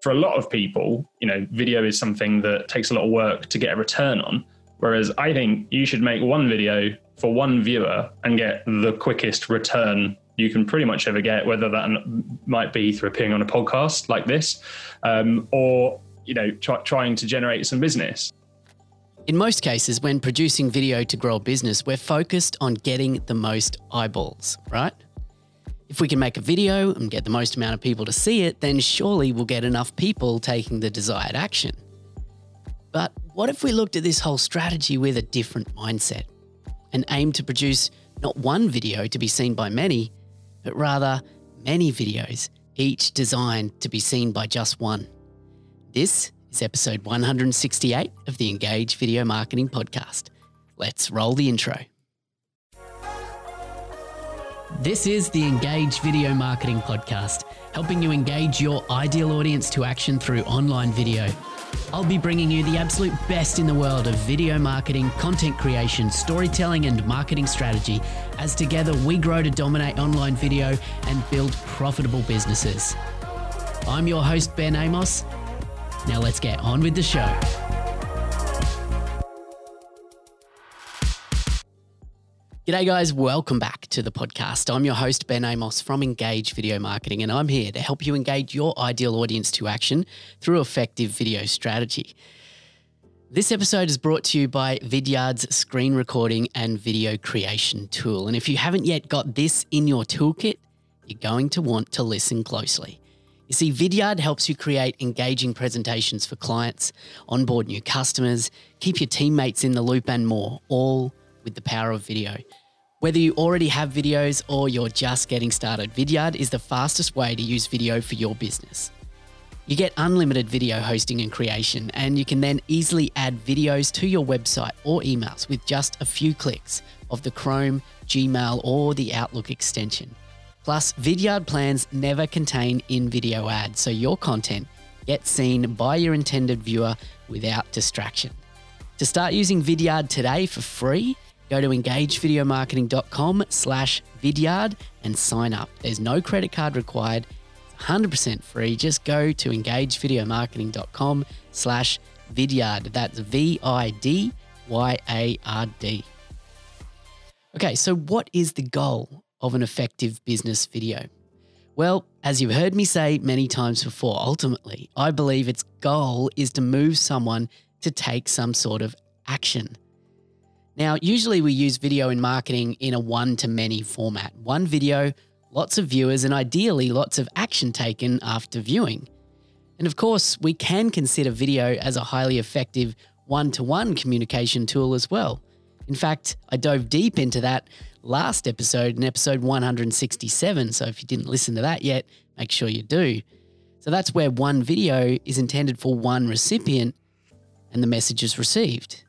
for a lot of people, you know, video is something that takes a lot of work to get a return on. Whereas I think you should make one video for one viewer and get the quickest return you can pretty much ever get, whether that might be through appearing on a podcast like this, um, or you know, try, trying to generate some business. In most cases, when producing video to grow a business, we're focused on getting the most eyeballs, right? If we can make a video and get the most amount of people to see it, then surely we'll get enough people taking the desired action. But what if we looked at this whole strategy with a different mindset and aimed to produce not one video to be seen by many, but rather many videos, each designed to be seen by just one? This is episode 168 of the Engage Video Marketing Podcast. Let's roll the intro. This is the Engage Video Marketing Podcast, helping you engage your ideal audience to action through online video. I'll be bringing you the absolute best in the world of video marketing, content creation, storytelling, and marketing strategy as together we grow to dominate online video and build profitable businesses. I'm your host, Ben Amos. Now let's get on with the show. G'day, guys. Welcome back to the podcast. I'm your host, Ben Amos from Engage Video Marketing, and I'm here to help you engage your ideal audience to action through effective video strategy. This episode is brought to you by Vidyard's screen recording and video creation tool. And if you haven't yet got this in your toolkit, you're going to want to listen closely. You see, Vidyard helps you create engaging presentations for clients, onboard new customers, keep your teammates in the loop, and more, all with the power of video. Whether you already have videos or you're just getting started, Vidyard is the fastest way to use video for your business. You get unlimited video hosting and creation, and you can then easily add videos to your website or emails with just a few clicks of the Chrome, Gmail, or the Outlook extension. Plus, Vidyard plans never contain in video ads, so your content gets seen by your intended viewer without distraction. To start using Vidyard today for free, Go to engagevideomarketing.com slash vidyard and sign up. There's no credit card required. 100% free. Just go to engagevideomarketing.com slash vidyard. That's V-I-D-Y-A-R-D. Okay, so what is the goal of an effective business video? Well, as you've heard me say many times before, ultimately, I believe its goal is to move someone to take some sort of action. Now, usually we use video in marketing in a one to many format. One video, lots of viewers, and ideally lots of action taken after viewing. And of course, we can consider video as a highly effective one to one communication tool as well. In fact, I dove deep into that last episode in episode 167. So if you didn't listen to that yet, make sure you do. So that's where one video is intended for one recipient and the message is received.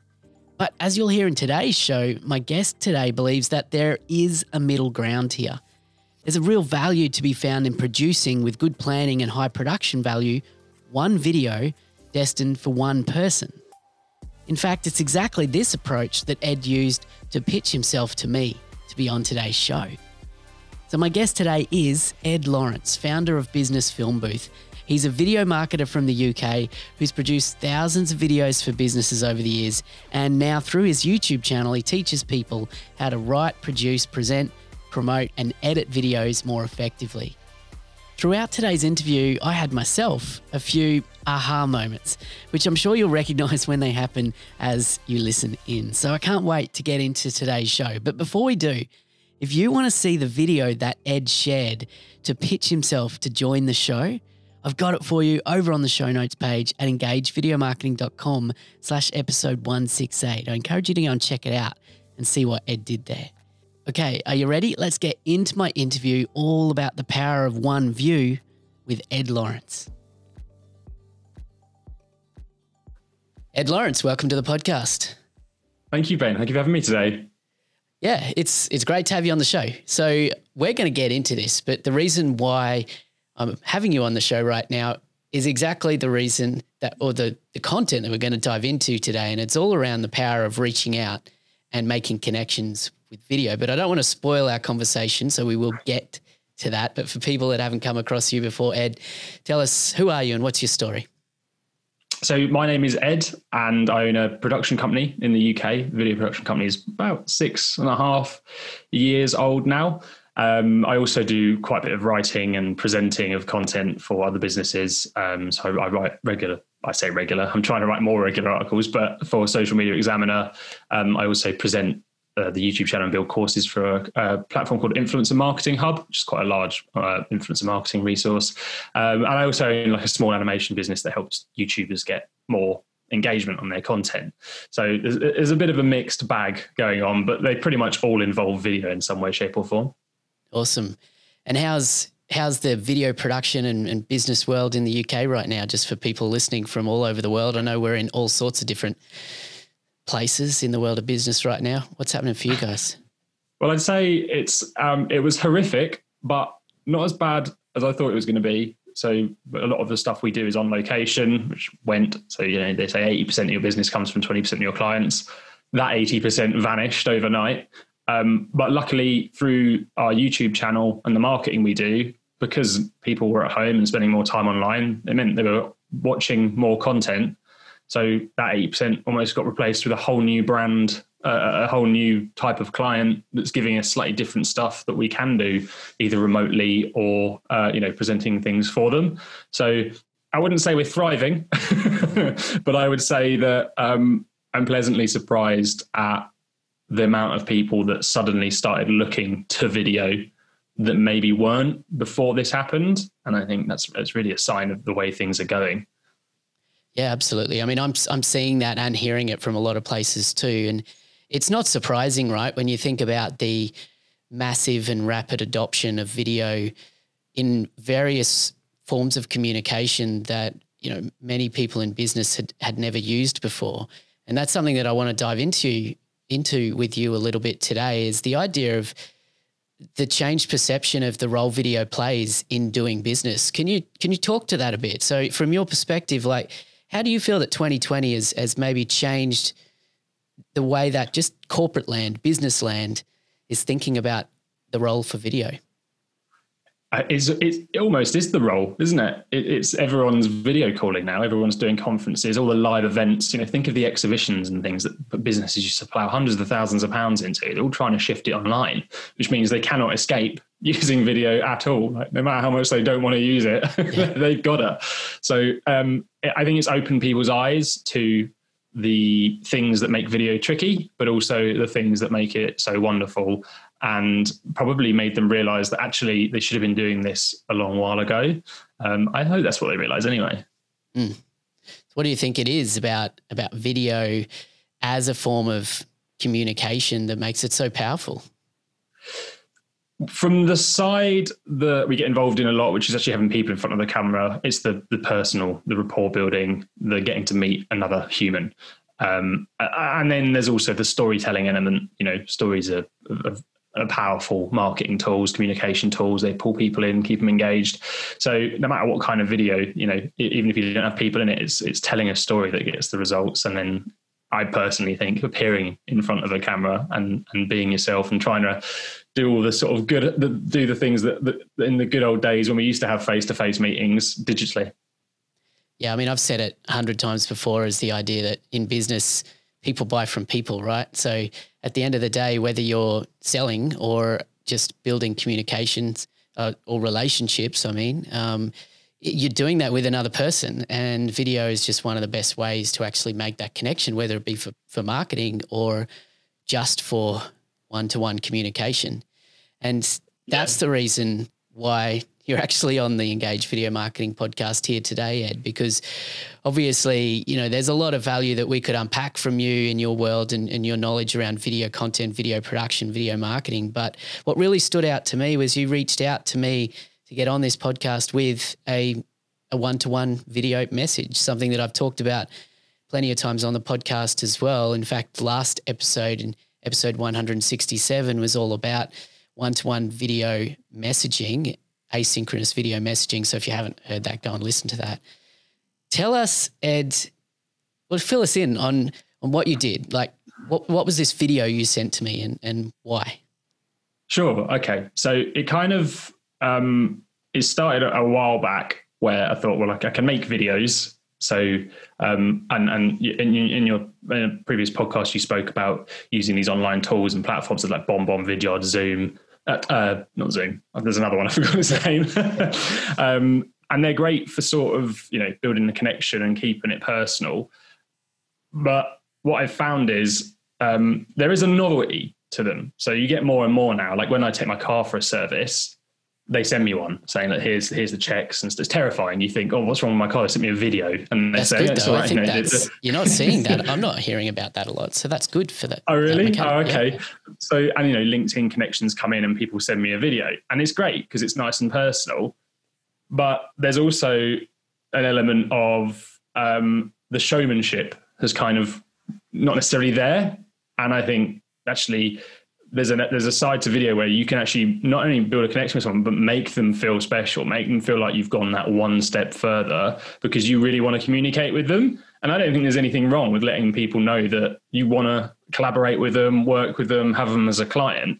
But as you'll hear in today's show, my guest today believes that there is a middle ground here. There's a real value to be found in producing with good planning and high production value one video destined for one person. In fact, it's exactly this approach that Ed used to pitch himself to me to be on today's show. So, my guest today is Ed Lawrence, founder of Business Film Booth He's a video marketer from the UK who's produced thousands of videos for businesses over the years. And now, through his YouTube channel, he teaches people how to write, produce, present, promote, and edit videos more effectively. Throughout today's interview, I had myself a few aha moments, which I'm sure you'll recognize when they happen as you listen in. So I can't wait to get into today's show. But before we do, if you want to see the video that Ed shared to pitch himself to join the show, I've got it for you over on the show notes page at engagevideomarketing.com slash episode 168. I encourage you to go and check it out and see what Ed did there. Okay, are you ready? Let's get into my interview all about the power of one view with Ed Lawrence. Ed Lawrence, welcome to the podcast. Thank you, Ben. Thank you for having me today. Yeah, it's it's great to have you on the show. So we're going to get into this, but the reason why um, having you on the show right now is exactly the reason that, or the, the content that we're going to dive into today. And it's all around the power of reaching out and making connections with video. But I don't want to spoil our conversation, so we will get to that. But for people that haven't come across you before, Ed, tell us who are you and what's your story? So my name is Ed, and I own a production company in the UK. Video production company is about six and a half years old now. Um, I also do quite a bit of writing and presenting of content for other businesses. Um, so I write regular. I say regular. I'm trying to write more regular articles, but for Social Media Examiner, um, I also present uh, the YouTube channel and build courses for a, a, platform called Influencer Marketing Hub, which is quite a large uh, influencer marketing resource. Um, and I also own like a small animation business that helps YouTubers get more engagement on their content. So there's, there's a bit of a mixed bag going on, but they pretty much all involve video in some way, shape, or form. Awesome. And how's how's the video production and, and, business world in the UK right now? Just for people listening from all over the world, I know we're in all sorts of different places in the world of business right now. What's happening for you guys? Well, I'd say it's um, it was horrific, but not as bad as I thought it was going to be. So a lot of the stuff we do is on location, which went. So you know they say eighty percent of your business comes from twenty percent of your clients. That eighty percent vanished overnight. Um, but luckily, through our YouTube channel and the marketing we do, because people were at home and spending more time online, it meant they were watching more content so that 80% almost got replaced with a whole new brand, uh, a whole new type of client that's giving us slightly different stuff that we can do either remotely or, uh, you know, presenting things for them. So I wouldn't say we're thriving, but I would say that um, I'm pleasantly surprised at the amount of people that suddenly started looking to video that maybe weren't before this happened. And I think that's, that's really a sign of the way things are going. Yeah, absolutely. I mean, I'm I'm seeing that and hearing it from a lot of places too, and it's not surprising, right? When you think about the massive and rapid adoption of video in various forms of communication that you know many people in business had had never used before, and that's something that I want to dive into into with you a little bit today. Is the idea of the changed perception of the role video plays in doing business. Can you can you talk to that a bit? So from your perspective, like how do you feel that 2020 has, has maybe changed the way that just corporate land, business land is thinking about the role for video? Uh, it's, it almost is the role, isn't it? it? It's everyone's video calling now. Everyone's doing conferences, all the live events. You know, think of the exhibitions and things that businesses used to plow hundreds of thousands of pounds into. They're all trying to shift it online, which means they cannot escape using video at all. Like, no matter how much they don't want to use it, yeah. they've got it. So um, I think it's opened people's eyes to the things that make video tricky, but also the things that make it so wonderful and probably made them realize that actually they should have been doing this a long while ago. Um, I hope that's what they realize anyway. Mm. what do you think it is about about video as a form of communication that makes it so powerful? From the side that we get involved in a lot, which is actually having people in front of the camera, it's the the personal, the rapport building, the getting to meet another human. Um, and then there's also the storytelling element. You know, stories are, are, powerful marketing tools, communication tools. They pull people in, keep them engaged. So no matter what kind of video, you know, even if you don't have people in it, it's it's telling a story that gets the results. And then I personally think appearing in front of a camera and and being yourself and trying to do all the sort of good, the, do the things that, that in the good old days when we used to have face to face meetings digitally. Yeah, I mean, I've said it a hundred times before Is the idea that in business people buy from people, right? So at the end of the day, whether you're selling or just building communications uh, or relationships, I mean, um, you're doing that with another person. And video is just one of the best ways to actually make that connection, whether it be for, for marketing or just for one to one communication. And that's yeah. the reason why you're actually on the Engage Video Marketing podcast here today, Ed, because obviously, you know, there's a lot of value that we could unpack from you in your world and, and your knowledge around video content, video production, video marketing. But what really stood out to me was you reached out to me to get on this podcast with a a one-to-one video message, something that I've talked about plenty of times on the podcast as well. In fact, last episode in episode 167 was all about one-to-one video messaging asynchronous video messaging. So if you haven't heard that, go and listen to that. Tell us, Ed, well, fill us in on on what you did. Like, what what was this video you sent to me, and and why? Sure. Okay. So it kind of um, it started a while back where I thought, well, like I can make videos. So, um, and and in, in your previous podcast, you spoke about using these online tools and platforms like BombBomb, Vidyard, Zoom, uh, uh, not Zoom. There's another one I forgot his name. um, and they're great for sort of you know building the connection and keeping it personal. But what I've found is um, there is a novelty to them. So you get more and more now. Like when I take my car for a service, they send me one saying that here's here's the checks and it's terrifying. You think, oh, what's wrong with my car? They sent me a video, and they that's say, good, though. right. I think you know, you're not seeing that. I'm not hearing about that a lot, so that's good for that. Oh, really? that oh, okay. Yeah. So, and you know, LinkedIn connections come in and people send me a video, and it's great because it's nice and personal. But there's also an element of um, the showmanship has kind of not necessarily there, and I think actually there's a there's a side to video where you can actually not only build a connection with someone but make them feel special make them feel like you've gone that one step further because you really want to communicate with them. And i don't think there's anything wrong with letting people know that you want to collaborate with them work with them have them as a client.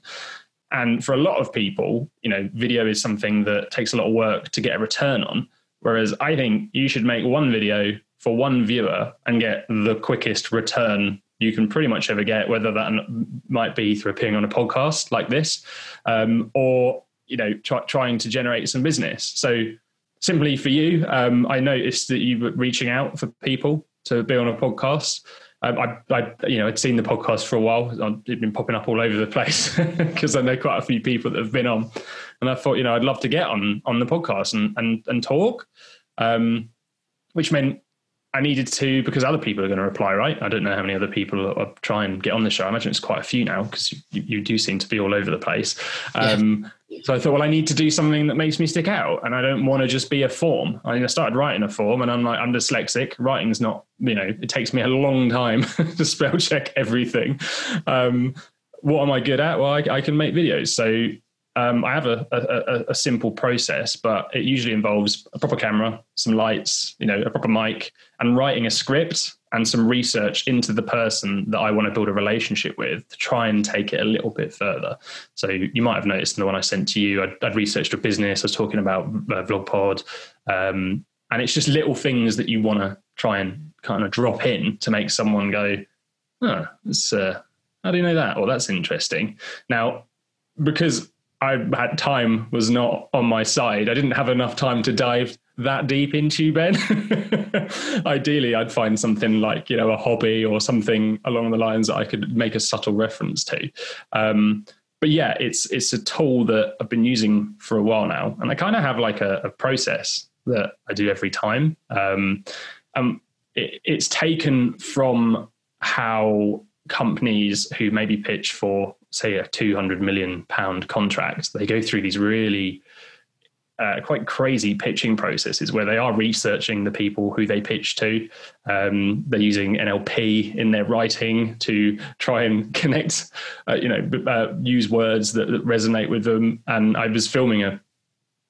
And for a lot of people you know video is something that takes a lot of work to get a return on. Whereas i think you should make one video for one viewer and get the quickest return you can pretty much ever get, whether that might be through appearing on a podcast like this, um, or you know, try, trying to generate some business. So simply for you, um, I noticed that you were reaching out for people to be on a podcast. Um, I, I, you know, I'd seen the podcast for a while. It'd been popping up all over the place because I know quite a few people that have been on, and I thought, you know, I'd love to get on on the podcast and and and talk, um, which meant I needed to because other people are going to reply, right? I don't know how many other people are, try and get on the show. I imagine it's quite a few now because you, you, do seem to be all over the place. Um, yeah. So I thought, well, I need to do something that makes me stick out, and I don't want to just be a form. I, mean, I started writing a form, and I'm like, I'm dyslexic. Writing's not, you know, it takes me a long time to spell check everything. Um, what am I good at? Well, I, I can make videos. So um, I have a, a, a, simple process, but it usually involves a proper camera, some lights, you know, a proper mic, and writing a script and some research into the person that I want to build a relationship with to try and take it a little bit further. So you might have noticed in the one I sent to you, I'd, I'd researched a business. I was talking about uh, VlogPod, um, and it's just little things that you want to try and kind of drop in to make someone go, "Oh, it's, uh, how do you know that?" Well, that's interesting. Now, because I had time was not on my side. I didn't have enough time to dive that deep into Ben. Ideally, I'd find something like you know a hobby or something along the lines that I could make a subtle reference to. Um, but yeah, it's it's a tool that I've been using for a while now, and I kind of have like a, a, process that I do every time. Um, um, it, it's taken from how companies who maybe pitch for say a 200 million pound contract they go through these really uh, quite crazy pitching processes where they are researching the people who they pitch to. Um, they're using NLP in their writing to try and connect, uh, you know, uh, use words that, that, resonate with them. And I was filming a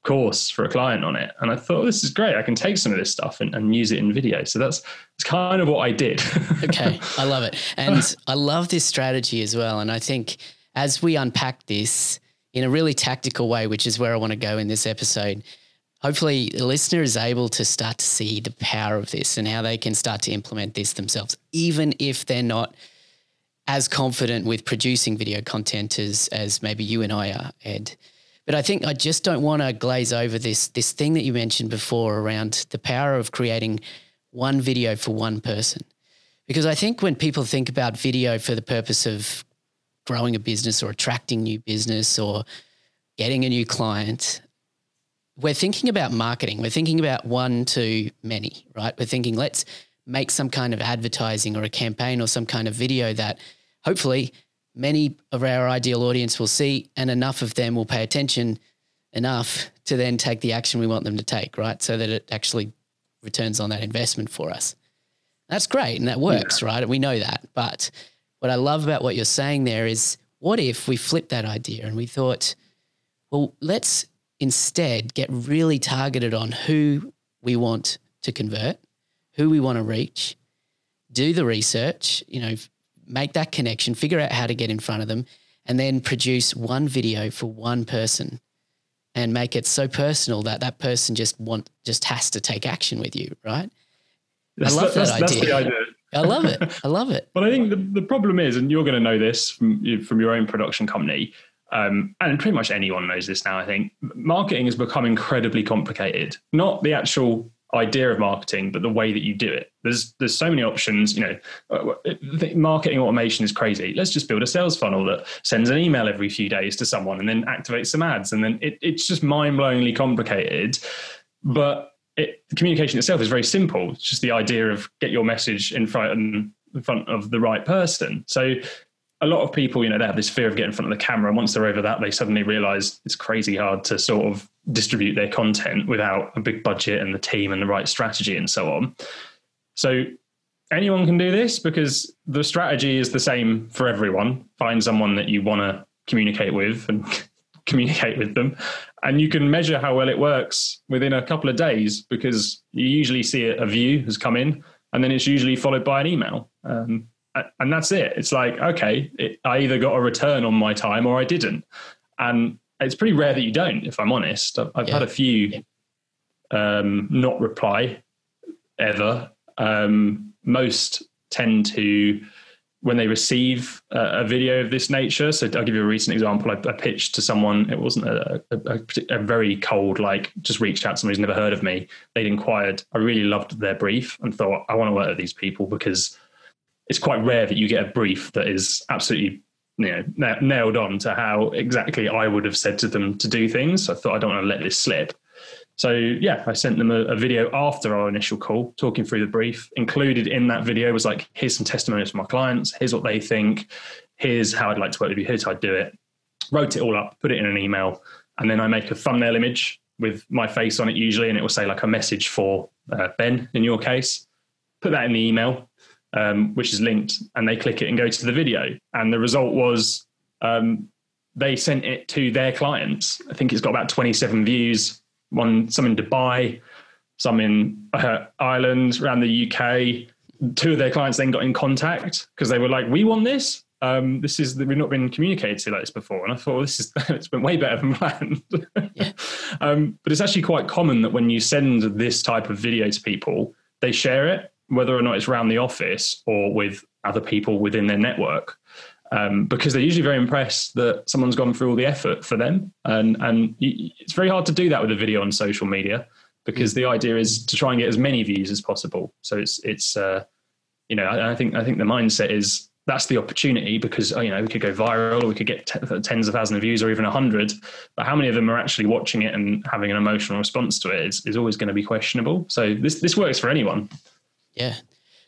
course for a client on it, and I thought oh, this is great. I can take some of this stuff and, and use it in video. So that's that's kind of what I did. okay, I love it, and I love this strategy as well. And I think as we unpack this in a really tactical way, which is where I want to go in this episode, hopefully the listener is able to start to see the power of this and how they can start to implement this themselves, even if they're not as confident with producing video content as, as maybe you and I are, Ed. But I think I just don't want to glaze over this this thing that you mentioned before around the power of creating one video for one person. Because I think when people think about video for the purpose of growing a business or attracting new business or getting a new client, we're thinking about marketing. We're thinking about one to many, right? We're thinking, let's make some kind of advertising or a campaign or some kind of video that hopefully many of our ideal audience will see and enough of them will pay attention enough to then take the action we want them to take, right? So that it actually returns on that investment for us. That's great and that works, yeah. right? We know that. But what I love about what you're saying there is what if we flipped that idea and we thought, well, let's instead get really targeted on who we want to convert, who we want to reach, do the research, you know, make that connection, figure out how to get in front of them, and then produce one video for one person and make it so personal that that person just want just has to take action with you, right? That's I love the, that that's, idea. That's the idea. I love it. I love it. But I think the, the problem is, and you're going to know this from from your own production company, um, and pretty much anyone knows this now. I think marketing has become incredibly complicated. Not the actual idea of marketing, but the way that you do it. There's there's so many options. You know, uh, marketing automation is crazy. Let's just build a sales funnel that sends an email every few days to someone and then activates some ads, and then it, it's just mind blowingly complicated. But it, communication itself is very simple. It's just the idea of get your message in front in front of the right person. So a lot of people, you know, they have this fear of getting in front of the camera. And once they're over that, they suddenly realize it's crazy hard to sort of distribute their content without a big budget and the team and the right strategy and so on. So anyone can do this because the strategy is the same for everyone. Find someone that you want to communicate with and communicate with them. And you can measure how well it works within a couple of days because you usually see a view has come in and then it's usually followed by an email. Um, and that's it. It's like, okay, it, I either got a return on my time or I didn't. And it's pretty rare that you don't, if I'm honest. I've, I've yeah. had a few um, not reply ever. Um, most tend to, when they receive a, a, video of this nature. So I'll give you a recent example. I, I pitched to someone, it wasn't a, a, a, very cold, like just reached out to someone who's never heard of me. They'd inquired. I really loved their brief and thought, I want to work with these people because it's quite rare that you get a brief that is absolutely you know nailed on to how exactly I would have said to them to do things. I thought I don't want to let this slip. So yeah, I sent them a, a, video after our initial call, talking through the brief. Included in that video was like, here's some testimonials from my clients. Here's what they think. Here's how I'd like to work with you. Here's how I'd do it. Wrote it all up, put it in an email, and then I make a thumbnail image with my face on it usually, and it will say like a message for uh, Ben in your case. Put that in the email, um, which is linked, and they click it and go to the video. And the result was um, they sent it to their clients. I think it's got about 27 views. One, some in Dubai, some in uh, Ireland, around the UK. Two of their clients then got in contact because they were like, "We want this. Um, this is we've not been communicated to like this before." And I thought, well, "This is it's been way better than planned." yeah. um, but it's actually quite common that when you send this type of video to people, they share it whether or not it's around the office or with other people within their network. Um, because they're usually very impressed that someone's gone through all the effort for them, and and it's very hard to do that with a video on social media because mm. the idea is to try and get as many views as possible. So it's it's uh, you know I, I, think I think the mindset is that's the opportunity because you know we could go viral or we could get t- tens of thousands of views or even a hundred, but how many of them are actually watching it and having an emotional response to it is, is always going to be questionable. So this this works for anyone. Yeah.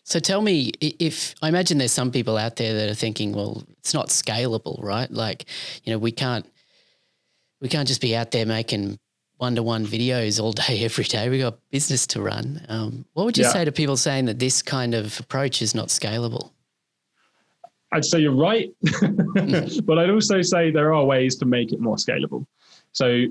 So tell me if I imagine there's some people out there that are thinking, well, it's not scalable, right? Like, you know, we can't we can't just be out there making one to one videos all day every day. We got business to run. Um, what would you yeah. say to people saying that this kind of approach is not scalable? I'd say you're right, but I'd also say there are ways to make it more scalable. So,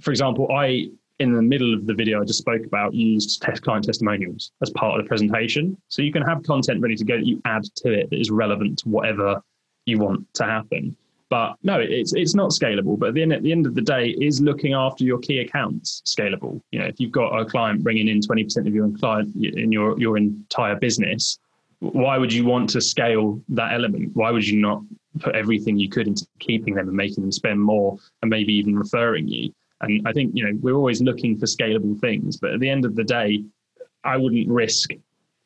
for example, I in the middle of the video I just spoke about, used test client testimonials as part of the presentation. So you can have content ready to go that you add to it that is relevant to whatever you want to happen. But no, it's it's not scalable. But then at the end of the day, is looking after your key accounts scalable? You know, if you've got a client bringing in twenty percent of your client in your your entire business, why would you want to scale that element? Why would you not put everything you could into keeping them and making them spend more and maybe even referring you? And I think, you know, we're always looking for scalable things, but at the end of the day, I wouldn't risk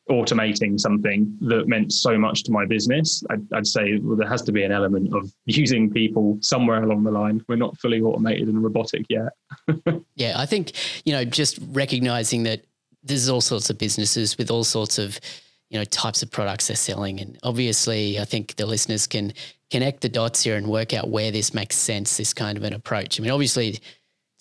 automating something that meant so much to my business. I'd, I'd, say well, there has to be an element of using people somewhere along the line. We're not fully automated and robotic yet. yeah, I think, you know, just recognizing that there's all sorts of businesses with all sorts of, you know, types of products they're selling. And obviously, I think the listeners can connect the dots here and work out where this makes sense, this kind of an approach. I mean, obviously,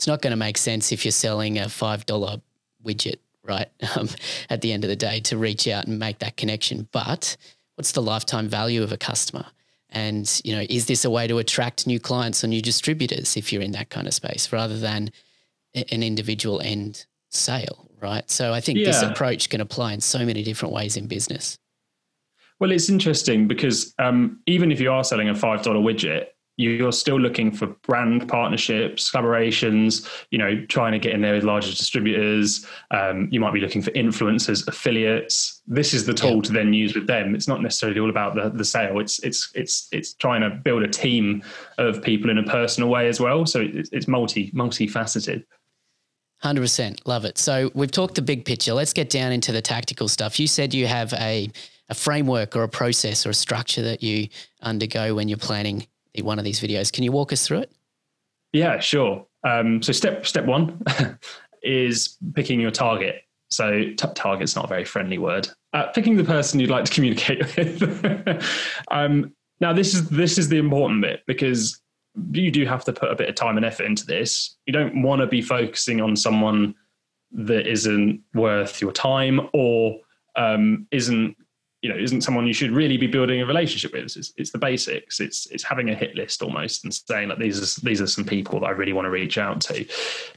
it's not going to make sense if you're selling a $5 widget, right? Um, at the end of the day to reach out and make that connection. But what's the lifetime value of a customer? And, you know, is this a way to attract new clients or new distributors if you're in that kind of space rather than an individual end sale, right? So I think yeah. this approach can apply in so many different ways in business. Well, it's interesting because um, even if you are selling a $5 widget, you're still looking for brand partnerships, collaborations, you know, trying to get in there with larger distributors. Um, you might be looking for influencers, affiliates. This is the tool yeah. to then use with them. It's not necessarily all about the, the sale. It's it's it's it's trying to build a team of people in a personal way as well. So it's, it's multi multifaceted. 100% love it. So we've talked the big picture. Let's get down into the tactical stuff. You said you have a a framework or a process or a structure that you undergo when you're planning one of these videos. Can you walk us through it? Yeah, sure. Um, so step step one is picking your target. So t- target's not a very friendly word. Uh, picking the person you'd like to communicate with. um, now this is this is the important bit because you do have to put a bit of time and effort into this. You don't want to be focusing on someone that isn't worth your time or um, isn't you know isn't someone you should really be building a relationship with. It's, it's, the basics. It's it's having a hit list almost and saying like these are these are some people that I really want to reach out to.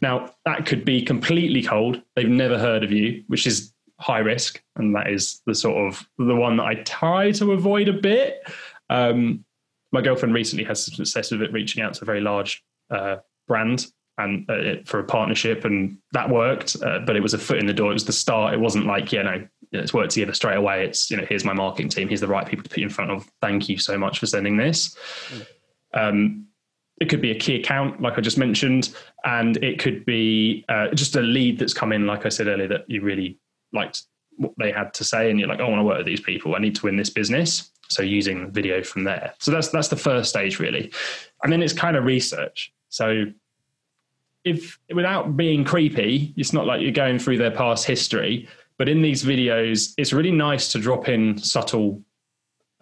Now that could be completely cold. They've never heard of you, which is high risk, and that is the sort of the one that I try to avoid a bit. Um, my girlfriend recently has some success with it, reaching out to a very large uh, brand and uh, for a partnership, and that worked. Uh, but it was a foot in the door. It was the start. It wasn't like you know it's worked together straight away. It's you know here's my marketing team. Here's the right people to put you in front of. Thank you so much for sending this. Mm. Um, it could be a key account, like I just mentioned, and it could be uh, just a lead that's come in, like I said earlier, that you really liked what they had to say, and you're like, oh, I want to work with these people. I need to win this business. So using video from there. So that's that's the first stage really, and then it's kind of research. So if without being creepy, it's not like you're going through their past history, but in these videos, it's really nice to drop in subtle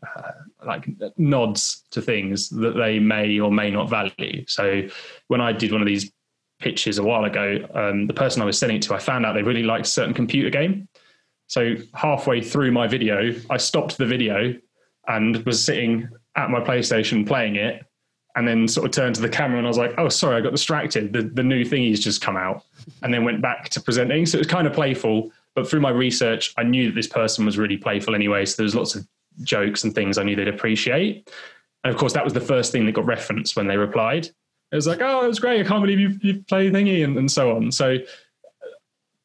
uh, like nods to things that they may or may not value. So when I did one of these pitches a while ago, um, the person I was sending it to, I found out they really liked a certain computer game. So halfway through my video, I stopped the video and was sitting at my PlayStation playing it and then sort of turned to the camera and I was like, oh, sorry, I got distracted. The, the new thingy's just come out. And then went back to presenting. So it was kind of playful. But through my research, I knew that this person was really playful anyway. So there was lots of jokes and things I knew they'd appreciate. And of course, that was the first thing that got referenced when they replied. It was like, oh, it was great. I can't believe you've, you've played thingy and, and so on. So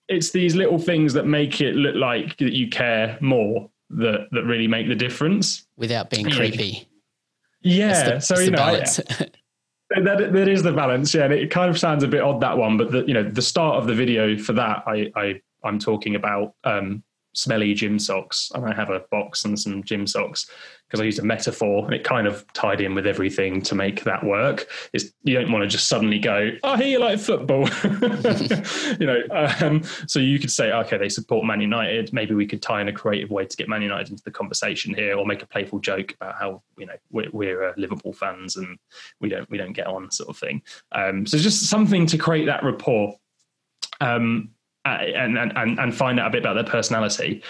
it's these little things that make it look like that you care more that, that really make the difference. Without being creepy. Yeah. The, so, you know, that, that is the balance. Yeah. And it kind of sounds a bit odd, that one, but the, you know, the start of the video for that, I, I I'm talking about um, smelly gym socks, and I have a box and some gym socks because I used a metaphor, and it kind of tied in with everything to make that work. You don't want to just suddenly go, "Oh, here you like football," you know. Um, so you could say, "Okay, they support Man United. Maybe we could tie in a creative way to get Man United into the conversation here, or make a playful joke about how you know we're, we're uh, Liverpool fans and we don't we don't get on, sort of thing." Um, so just something to create that rapport. Um, and, and, and find out a bit about their personality.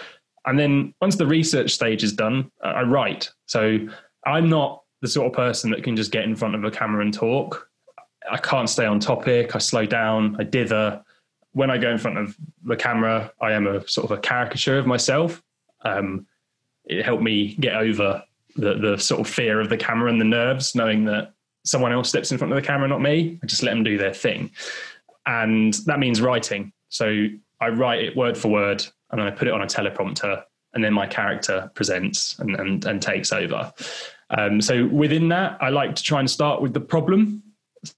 And then once the research stage is done, I write. So I'm not the sort of person that can just get in front of a camera and talk. I can't stay on topic. I slow down. I dither. When I go in front of the camera, I am a sort of a caricature of myself. Um, it helped me get over the the sort of fear of the camera and the nerves, knowing that someone else steps in front of the camera, not me. I just let them do their thing, and that means writing. So I write it word for word and then I put it on a teleprompter and then my character presents and, and, and takes over. Um, so within that, I like to try and start with the problem.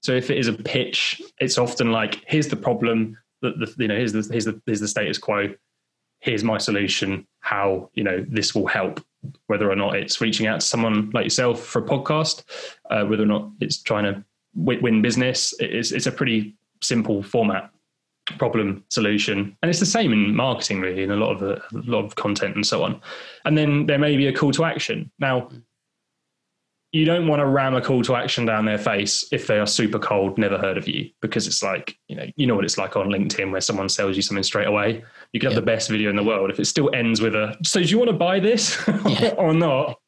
So if it is a pitch, it's often like, here's the problem, the, the, you know, here's the, here's the, here's the status quo. Here's my solution. How, you know, this will help whether or not it's reaching out to someone like yourself for a podcast, uh, whether or not it's trying to win business. It's, it's a pretty simple format problem solution. And it's the same in marketing really in a lot of the, a lot of content and so on. And then there may be a call to action. Now you don't want to ram a call to action down their face if they are super cold never heard of you because it's like you know you know what it's like on linkedin where someone sells you something straight away. You can have the best video in the world. If it still ends with a so do you want to buy this? Yeah. or not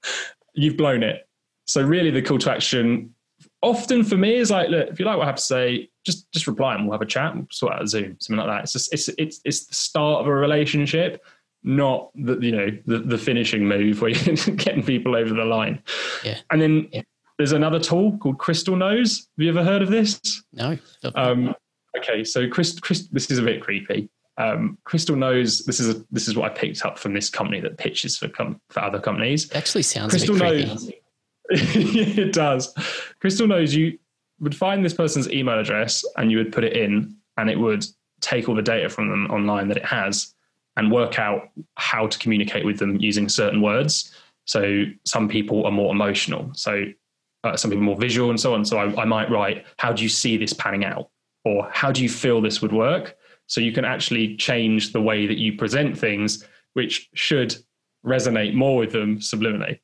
you've blown it. So really the call to action often for me is like look if you like what i have to say just just reply and we'll have a chat. We'll sort out a Zoom, something like that. It's just it's it's it's the start of a relationship, not the you know the the finishing move where you're getting people over the line. Yeah. And then yeah. there's another tool called Crystal Knows. Have you ever heard of this? No. Um, okay, so Chris, Chris, this is a bit creepy. Um, Crystal Knows. This is a, this is what I picked up from this company that pitches for com- for other companies. It actually sounds Crystal Knows. creepy. it does. Crystal knows You would find this person's email address and you would put it in, and it would take all the data from them online that it has and work out how to communicate with them using certain words. So some people are more emotional. So uh, some people more visual and so on. So I, I might write, how do you see this panning out? Or how do you feel this would work? So you can actually change the way that you present things, which should resonate more with them subliminally.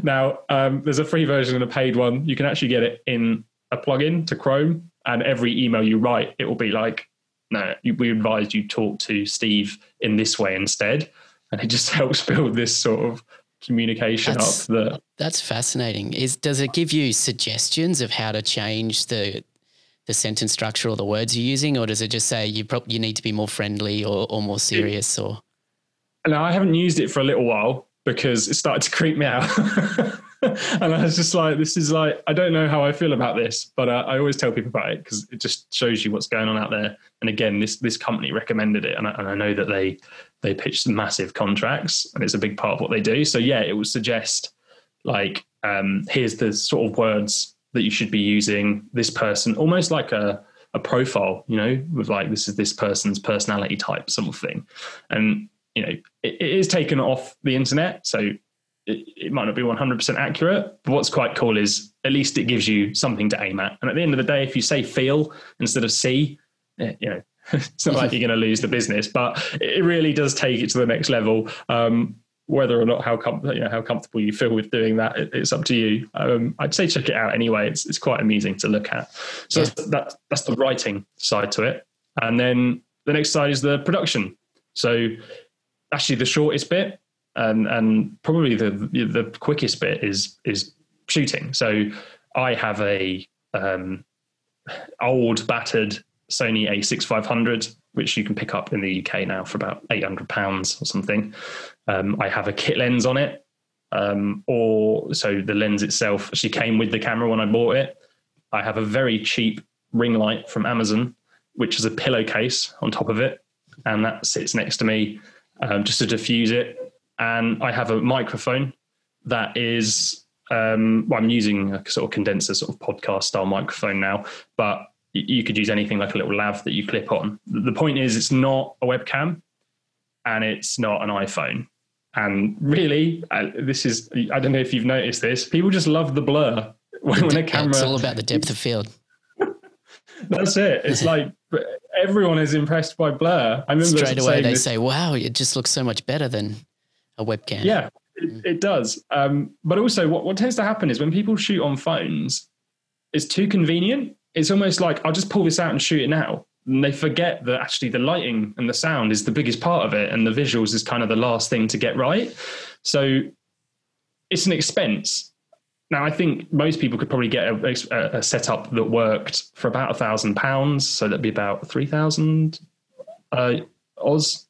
now, um, there's a free version and a paid one. You can actually get it in a plugin to Chrome, and every email you write, it will be like, no, you, we advise you talk to Steve in this way instead. And it just helps build this sort of communication That's- up that That's fascinating. Is does it give you suggestions of how to change the the sentence structure or the words you're using, or does it just say you prob- you need to be more friendly or, or more serious? Or Now I haven't used it for a little while because it started to creep me out. and I was just like, this is like, I don't know how I feel about this, but uh, I always tell people about it because it just shows you what's going on out there. And again, this this company recommended it, and I, and I know that they they pitch some massive contracts, and it's a big part of what they do. So yeah, it would suggest like, um, here's the sort of words that you should be using. This person, almost like a a profile, you know, with like this is this person's personality type, sort of thing, and you know, it, it is taken off the internet, so it, it might not be 100% accurate. But what's quite cool is at least it gives you something to aim at. And at the end of the day, if you say feel instead of see, eh, you know, it's not like you're going to lose the business, but it really does take it to the next level. Um, whether or not how com- you know how comfortable you feel with doing that, it, it's up to you. Um, I'd say check it out anyway. It's it's quite amusing to look at. So Yeah. that's, that, that's the writing side to it, and then the next side is the production. So actually, the shortest bit and and probably the the quickest bit is is shooting. So I have a um, old battered Sony A6500, which you can pick up in the UK now for about 800 pounds or something. Um, I have a kit lens on it, um, or so the lens itself actually came with the camera when I bought it. I have a very cheap ring light from Amazon, which is a pillowcase on top of it, and that sits next to me um, just to diffuse it. And I have a microphone that is um, well, I'm using a sort of condenser, sort of podcast style microphone now, but you could use anything like a little lav that you clip on. The point is, it's not a webcam and it's not an iPhone. And really, uh, this is, I don't know if you've noticed this, people just love the blur when, when a camera. it's all about the depth of field. That's it. It's like everyone is impressed by blur. I remember Straight away, they this- say, "Wow, it just looks so much better than a webcam." Yeah, it, it does. Um, but also, what, what tends to happen is when people shoot on phones, it's too convenient. It's almost like I'll just pull this out and shoot it now. And they forget that actually the lighting and the sound is the biggest part of it, and the visuals is kind of the last thing to get right. So it's an expense. Now, I think most people could probably get a, a, a setup that worked for about a thousand pounds. So that'd be about three thousand uh, Oz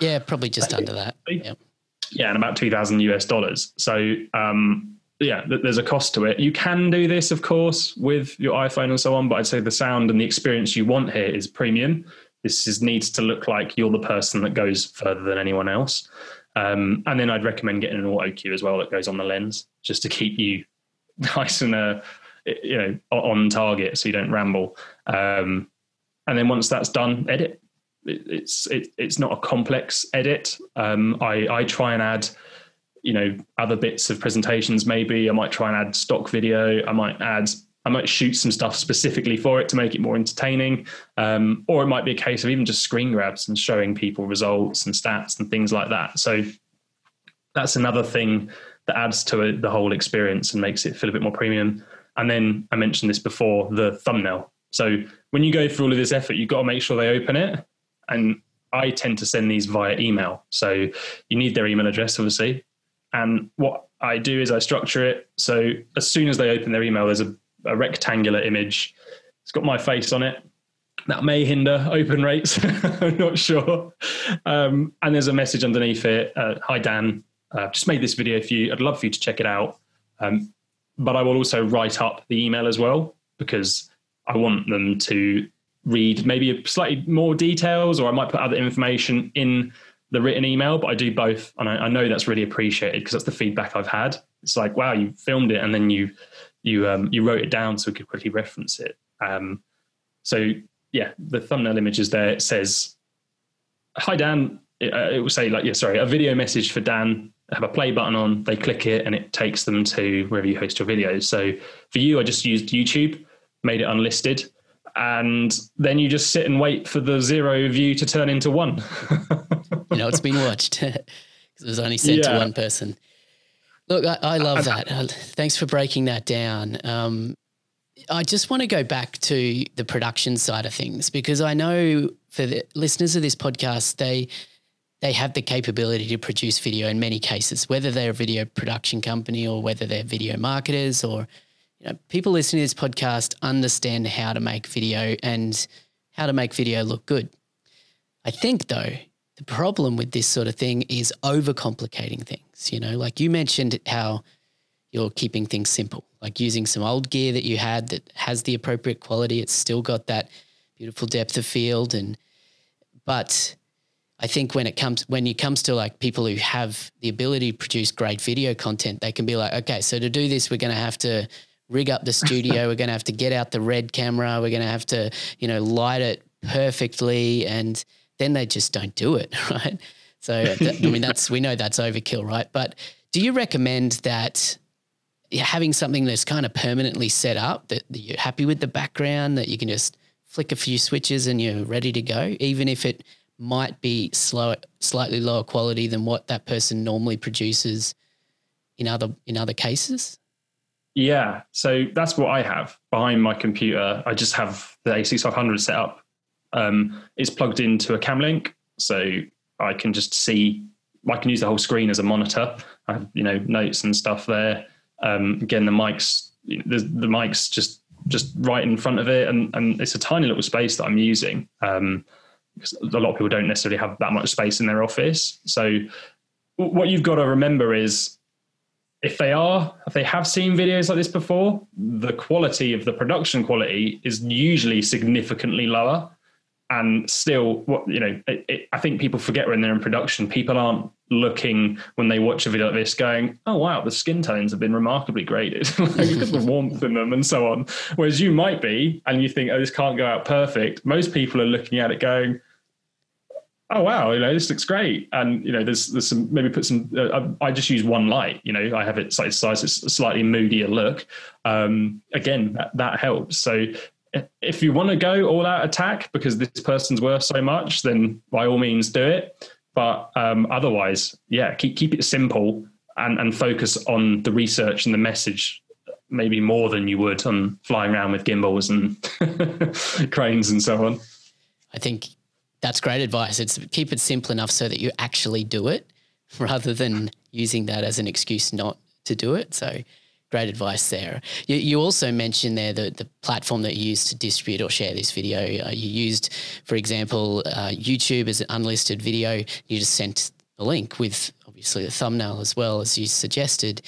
yeah, probably just under that. Yeah. yeah, and about 2000 US dollars. So, um, yeah, th- there's a cost to it. You can do this, of course, with your iPhone and so on, but I'd say the sound and the experience you want here is premium. This is, needs to look like you're the person that goes further than anyone else. Um, and then I'd recommend getting an auto cue as well that goes on the lens, just to keep you nice and uh, you know on target, so you don't ramble. Um, and then once that's done, edit it, it's it, it's not a complex edit. Um, I I try and add, you know, other bits of presentations. Maybe I might try and add stock video. I might add. I might shoot some stuff specifically for it to make it more entertaining, um, or it might be a case of even just screen grabs and showing people results and stats and things like that. So that's another thing that adds to it, the whole experience and makes it feel a bit more premium. And then I mentioned this before, the thumbnail. So when you go through all of this effort, you've got to make sure they open it. And I tend to send these via email. So you need their email address, obviously. And what I do is I structure it. So as soon as they open their email, there's a, a rectangular image. It's got my face on it. That may hinder open rates. I'm not sure. Um, and there's a message underneath it. Uh, Hi, Dan. Uh, just made this video for you. I'd love for you to check it out. Um, but I will also write up the email as well because I want them to read maybe slightly more details, or I might put other information in the written email. But I do both, and I, I know that's really appreciated because that's the feedback I've had. It's like, wow, you filmed it and then you you um, you wrote it down so we could quickly reference it. Um, so yeah, the thumbnail image is there. It says, "Hi Dan." It, uh, it will say like, yeah, sorry, a video message for Dan. Have a play button on. They click it and it takes them to wherever you host your videos. So for you, I just used YouTube, made it unlisted, and then you just sit and wait for the zero view to turn into one. you know, it's been watched because it was only sent yeah. to one person. Look, I, I love that. Uh, thanks for breaking that down. Um, I just want to go back to the production side of things because I know for the listeners of this podcast, they they have the capability to produce video in many cases, whether they're a video production company or whether they're video marketers or you know, people listening to this podcast understand how to make video and how to make video look good. I think though, the problem with this sort of thing is overcomplicating things. You know, like you mentioned how you're keeping things simple, like using some old gear that you had that has the appropriate quality. It's still got that beautiful depth of field and but I think when it comes when it comes to like people who have the ability to produce great video content, they can be like, okay, so to do this, we're going to have to rig up the studio. we're going to have to get out the red camera. We're going to have to, you know, light it perfectly, and then they just don't do it, right? So I mean, that's we know that's overkill, right? But do you recommend that having something that's kind of permanently set up that, that you're happy with the background, that you can just flick a few switches and you're ready to go, even if it might be slow, slightly lower quality than what that person normally produces in other in other cases? Yeah, so that's what I have behind my computer. I just have the A6500 set up. Um, it's plugged into a cam link, so I can just see. I can use the whole screen as a monitor. I have you know notes and stuff there. Um, again, the mics, the, the mics just just right in front of it, and and it's a tiny little space that I'm using. Um, a lot of people don't necessarily have that much space in their office. So what you've got to remember is if they are, if they have seen videos like this before, the quality of the production quality is usually significantly lower. And still, what you know, it, it, I think people forget when they're in production. People aren't looking when they watch a video like this, going, "Oh wow, the skin tones have been remarkably graded. Look at the warmth in them, and so on." Whereas you might be, and you think, "Oh, this can't go out perfect." Most people are looking at it, going, oh wow, you know this looks great, and you know there's there's some maybe put some. Uh, I just use one light, you know, I have it size size it's a slightly moodier look. Um, again, that, that helps. So if you want to go all out attack because this person's worth so much, then by all means do it. But um, otherwise, yeah, keep keep it simple and and focus on the research and the message maybe more than you would on flying around with gimbals and cranes and so on. I think that's great advice. It's keep it simple enough so that you actually do it rather than using that as an excuse not to do it. So great advice there. You, you also mentioned there the, the platform that you used to distribute or share this video. Uh, you used, for example, uh, YouTube as an unlisted video. You just sent the link with obviously the thumbnail as well as you suggested.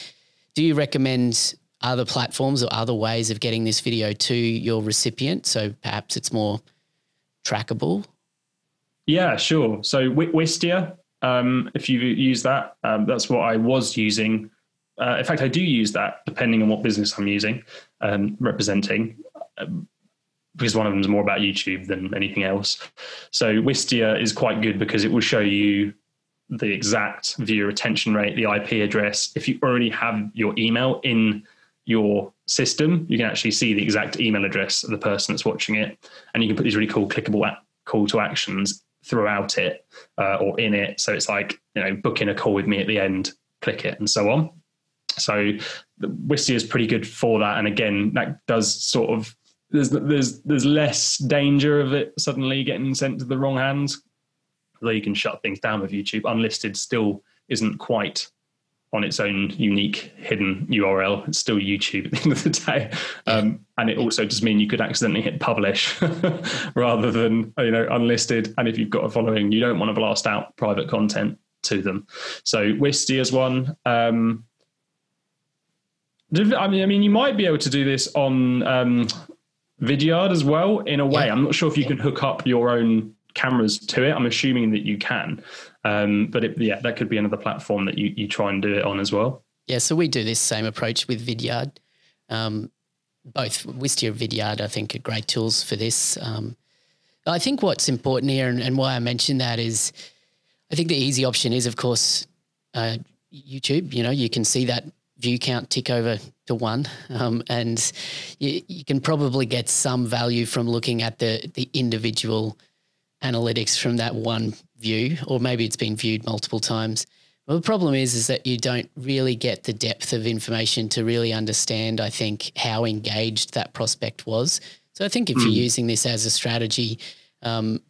Do you recommend other platforms or other ways of getting this video to your recipient? So perhaps it's more trackable yeah, sure. So Wistia, um, if you use that, um, that's what I was using. Uh, in fact, I do use that depending on what business I'm using, um, representing, um, because one of them is more about YouTube than anything else. So Wistia is quite good because it will show you the exact viewer retention rate, the IP address. If you already have your email in your system, you can actually see the exact email address of the person that's watching it, and you can put these really cool clickable call to actions throughout it uh, or in it. So it's like, you know, booking a call with me at the end, click it, and so on. So Wistia is pretty good for that. And again, that does sort of there's there's there's less danger of it suddenly getting sent to the wrong hands. Although you can shut things down with YouTube, unlisted still isn't quite on its own unique hidden URL. It's still YouTube at the end of the day. Um, and it also does mean you could accidentally hit publish rather than, you know, unlisted. And if you've got a following, you don't want to blast out private content to them. So Wistia is one. Um, I mean, I mean, you might be able to do this on um, Vidyard as well. In a way, yeah. I'm not sure if you can hook up your own cameras to it. I'm assuming that you can, um, but it, yeah, that could be another platform that you you try and do it on as well. Yeah, so we do this same approach with Vidyard. Um, both Wistia and Vidyard, I think, are great tools for this. Um, I think what's important here, and, and, why I mentioned that is, I think the easy option is, of course, uh, YouTube. You know, you can see that view count tick over to one, um, and you, you, can probably get some value from looking at the the individual analytics from that one view, or maybe it's been viewed multiple times. Well, the problem is, is that you don't really get the depth of information to really understand. I think how engaged that prospect was. So I think if mm. you're hmm. using this as a strategy, um,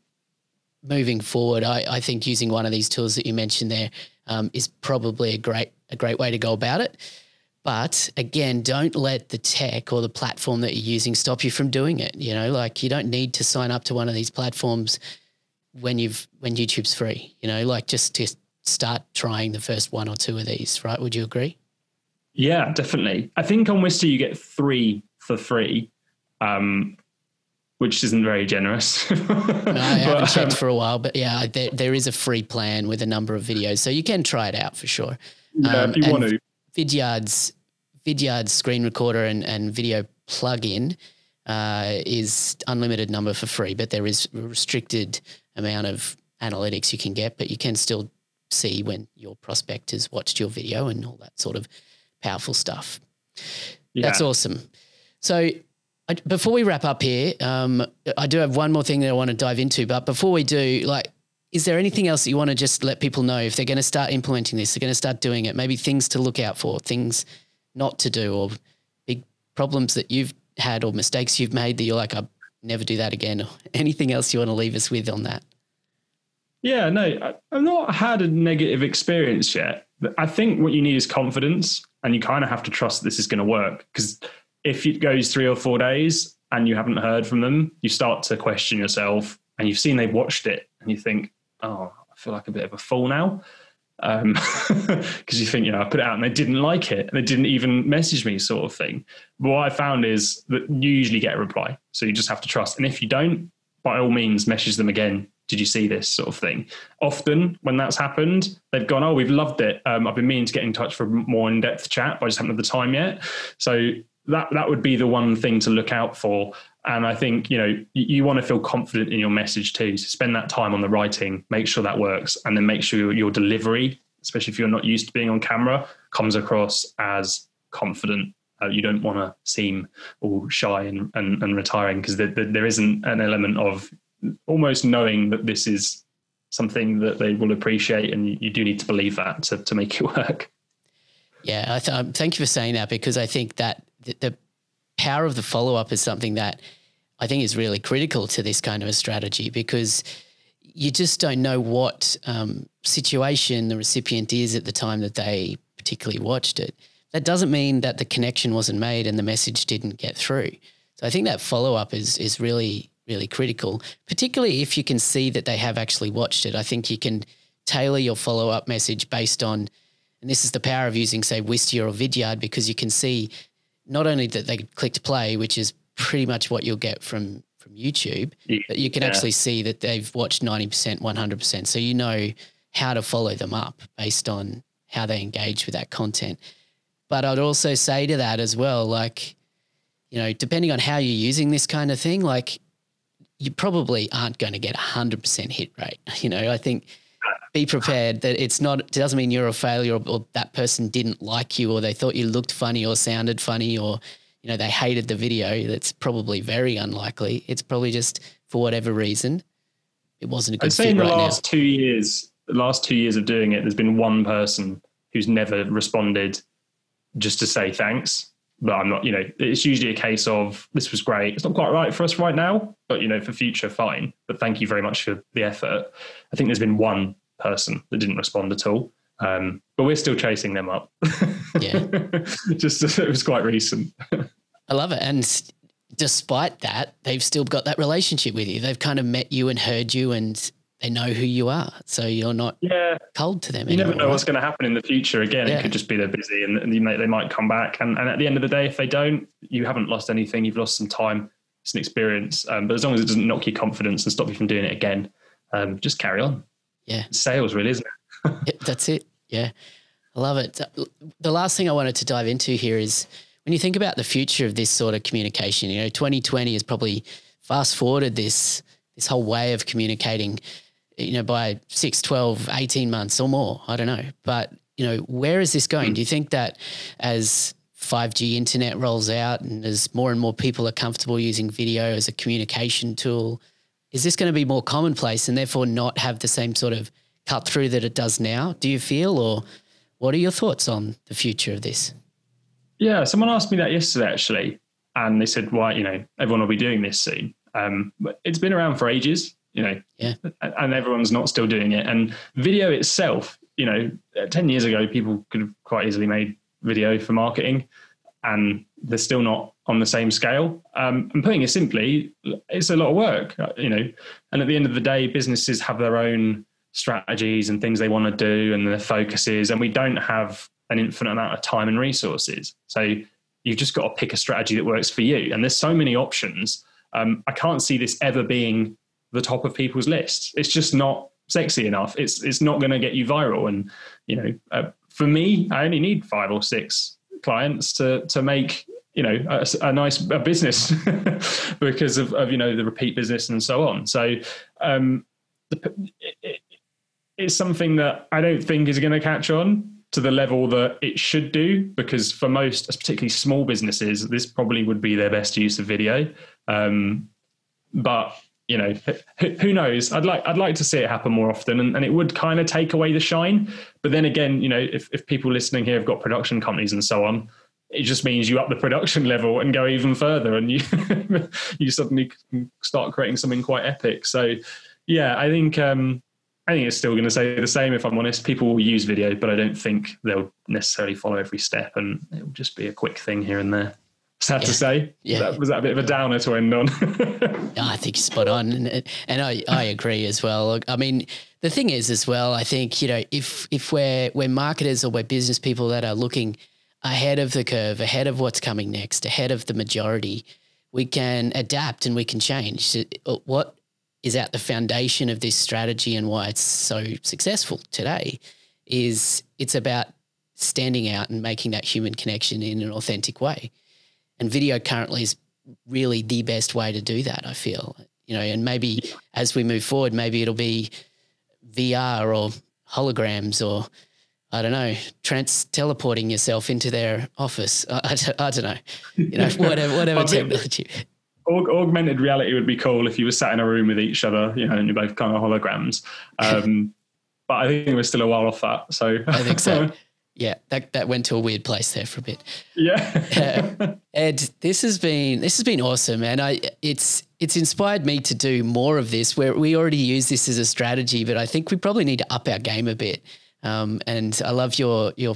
moving forward, I, I, think using one of these tools that you mentioned there um, is probably a great a great way to go about it. But again, don't let the tech or the platform that you're using stop you from doing it. You know, like you don't need to sign up to one of these platforms when you've when YouTube's free. You know, like just just start trying the first one or two of these. Right? Would you agree? Yeah, definitely. I think on Wistia you get three for free. Um, which isn't very generous. no, I haven't checked um, for a while, but yeah, there, there is a free plan with a number of videos, so you can try it out for sure. Yeah, um, if you want to. Vidyard's Vidyard's screen recorder and, and video plugin uh, is unlimited number for free, but there is a restricted amount of analytics you can get, but you can still see when your prospect has watched your video and all that sort of powerful stuff. Yeah. That's awesome. So I, before we wrap up here, um, I do have one more thing that I want to dive into, but before we do, like is there anything else that you want to just let people know if they're going to start implementing this, they're going to start doing it, maybe things to look out for, things not to do, or big problems that you've had or mistakes you've made that you're like, I'll never do that again, or anything else you want to leave us with on that? Yeah, no, I, I've not had a negative experience yet. I think what you need is confidence, and you kind of have to trust this is going to work because if it goes three or four days and you haven't heard from them, you start to question yourself and you've seen they've watched it and you think, oh, I feel like a bit of a fool now. Because um, you think, you know, I put it out and they didn't like it and they didn't even message me, sort of thing. But what I found is that you usually get a reply. So you just have to trust. And if you don't, by all means, message them again. Did you see this sort of thing? Often, when that's happened, they've gone, Oh, we've loved it. Um, I've been meaning to get in touch for a more in depth chat, but I just haven't had the time yet. So that that would be the one thing to look out for and I think, you know, you, want to feel confident in your message too. So spend that time on the writing, make sure that works, and then make sure your delivery, especially if you're not used to being on camera, comes across as confident. Uh, you don't want to seem all shy and, and, and retiring because there, there isn't an element of almost knowing that this is something that they will appreciate and you, you do need to believe that to, to make it work. Yeah, th- um, thank you for saying that because I think that the, the power of the follow up is something that I think is really critical to this kind of a strategy because you just don't know what um, situation the recipient is at the time that they particularly watched it. That doesn't mean that the connection wasn't made and the message didn't get through. So I think that follow up is is really really critical, particularly if you can see that they have actually watched it. I think you can tailor your follow up message based on, and this is the power of using say Wistia or Vidyard because you can see not only that they clicked play, which is pretty much what you'll get from from YouTube, yeah. but you can yeah. actually see that they've watched 90%, 100%. So you know how to follow them up based on how they engage with that content. But I'd also say to that as well, like, you know, depending on how you're using this kind of thing, like you probably aren't going to get a 100% hit rate. You know, I think be prepared that it's not, it doesn't mean you're a failure or, or, that person didn't like you or they thought you looked funny or sounded funny or, you know, they hated the video. That's probably very unlikely. It's probably just for whatever reason, it wasn't a good I'd say in the right last now. two years, the last two years of doing it, there's been one person who's never responded just to say thanks. But I'm not, you know, it's usually a case of this was great. It's not quite right for us right now, but you know, for future, fine. But thank you very much for the effort. I think there's been one person that didn't respond at all. Um, but we're still chasing them up. Yeah. Just it was quite recent. I love it. And despite that, they've still got that relationship with you. They've kind of met you and heard you and they know who you are, so you're not yeah cold to them. You anymore, never know right? what's going to happen in the future. Again, Yeah. it could just be they're busy and, and you may, they might come back. And, and at the end of the day, if they don't, you haven't lost anything. You've lost some time. It's an experience. Um, but as long as it doesn't knock your confidence and stop you from doing it again, um, just carry on. Yeah. It's sales, really, isn't it? Yeah, that's it. Yeah. I love it. The last thing I wanted to dive into here is when you think about the future of this sort of communication, you know, 2020 has probably fast forwarded this this whole way of communicating, you know, by 6, 12, 18 months or more. I don't know. But, you know, where is this going? Do you think that as 5G internet rolls out and as more and more people are comfortable using video as a communication tool, is this going to be more commonplace and therefore not have the same sort of cut through that it does now? Do you feel, or what are your thoughts on the future of this? Yeah, someone asked me that yesterday actually, and they said, "Why, you know, everyone will be doing this soon." Um, but it's been around for ages, you know, Yeah. and everyone's not still doing it. And video itself, you know, uh, ten years ago, people could have quite easily made video for marketing, and they're still not on the same scale. Um, and putting it simply, it's a lot of work, uh, you know. And at the end of the day, businesses have their own strategies and things they want to do and their focuses, and we don't have an infinite amount of time and resources. So you've just got to pick a strategy that works for you. And there's so many options. Um, I can't see this ever being the top of people's lists. It's just not sexy enough. It's it's not going to get you viral. And you know, uh, for me, I only need five or six clients to to make you know a, a nice a business because of, of you know the repeat business and so on. So um, it, it's something that I don't think is going to catch on to the level that it should do because for most particularly small businesses this probably would be their best use of video um, but you know who, knows i'd like i'd like to see it happen more often and, and it would kind of take away the shine but then again you know if, if people listening here have got production companies and so on it just means you up the production level and go even further and you you suddenly start creating something quite epic so yeah i think um I think it's still going to say the same if I'm honest. People will use video, but I don't think they'll necessarily follow every step and it will just be a quick thing here and there. Sad Yeah. to say. Yeah. That, was that a bit of a downer to end on? I think you're spot on, and and I, I agree as well. Look, I mean, the thing is as well. I think you know if if we're we're marketers or we're business people that are looking ahead of the curve, ahead of what's coming next, ahead of the majority, we can adapt and we can change. Uh, What is at the foundation of this strategy and why it's so successful today is it's about standing out and making that human connection in an authentic way. And video currently is really the best way to do that, I feel. You know, and maybe as we move forward, maybe it'll be VR or holograms or I don't know, trans teleporting yourself into their office. I, I, don't- I don't know, you know, whatever, whatever technology. Aug- augmented reality would be cool if you were sat in a room with each other, you know, and you're both kind of holograms. Um, but I think we're still a while off that. So I think so. Yeah, that that went to a weird place there for a bit. yeah. Ed, this has been this has been awesome, and I it's it's inspired me to do more of this. Where we already use this as a strategy, but I think we probably need to up our game a bit. Um, and I love your your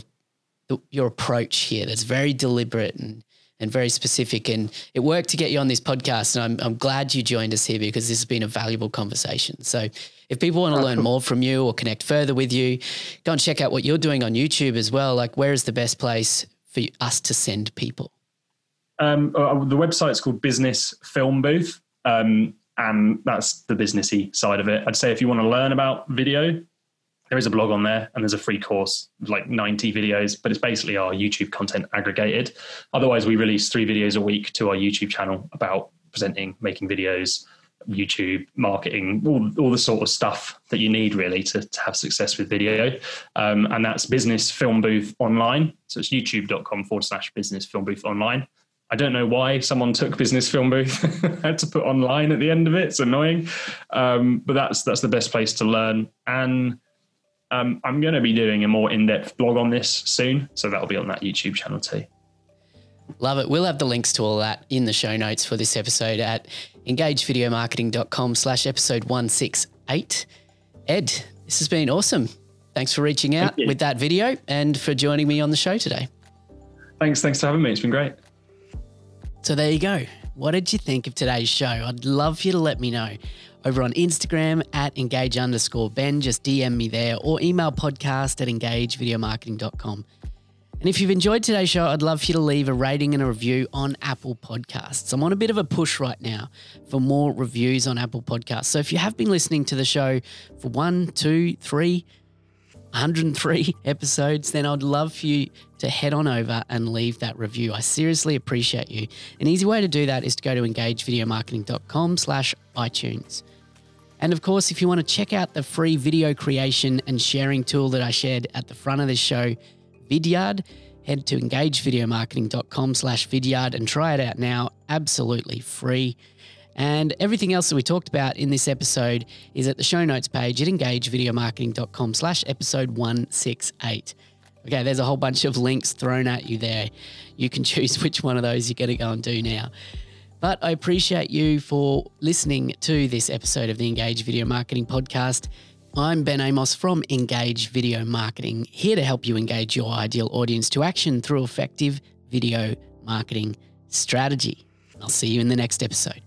your approach here. That's very deliberate and and very specific, and it worked to get you on this podcast. And I'm I'm glad you joined us here because this has been a valuable conversation. So. If people want to learn more from you or connect further with you, go and check out what you're doing on YouTube as well. Like, where is the best place for us to send people? Um, uh, the website's called Business Film Booth, um, and that's the businessy side of it. I'd say if you want to learn about video, there is a blog on there, and there's a free course, like 90 videos, but it's basically our YouTube content aggregated. Otherwise, we release three videos a week to our YouTube channel about presenting, making videos, YouTube marketing, all, all the sort of stuff that you need really to, to have success with video. Um, and that's Business Film Booth Online. So it's youtube.com forward slash Business Film Booth Online. I don't know why someone took Business Film Booth had to put online at the end of it. It's annoying, um, but that's that's the best place to learn. And um, I'm going to be doing a more in-depth blog on this soon, so that'll be on that YouTube channel too. Love it. We'll have the links to all that in the show notes for this episode at engagevideomarketing.com slash episode 168. Ed, this has been awesome. Thanks for reaching out with that video and for joining me on the show today. Thanks, thanks for having me. It's been great. So there you go. What did you think of today's show? I'd love for you to let me know over on Instagram at engage underscore Ben. Just DM me there or email podcast at engagevideomarketing.com. And if you've enjoyed today's show, I'd love for you to leave a rating and a review on Apple Podcasts. I'm on a bit of a push right now for more reviews on Apple Podcasts. So if you have been listening to the show for one, two, three, 103 episodes, then I'd love for you to head on over and leave that review. I seriously appreciate you. An easy way to do that is to go to engagevideomarketing.com slash iTunes. And of course, if you want to check out the free video creation and sharing tool that I shared at the front of this show, Vidyard, head to engagevideomarketing.com slash Vidyard and try it out now. Absolutely free. And everything else that we talked about in this episode is at the show notes page at engagevideomarketing.com slash episode 168. Okay, there's a whole bunch of links thrown at you there. You can choose which one of those you're going to go and do now. But I appreciate you for listening to this episode of the Engage Video Marketing Podcast. I'm Ben Amos from Engage Video Marketing, here to help you engage your ideal audience to action through effective video marketing strategy. I'll see you in the next episode.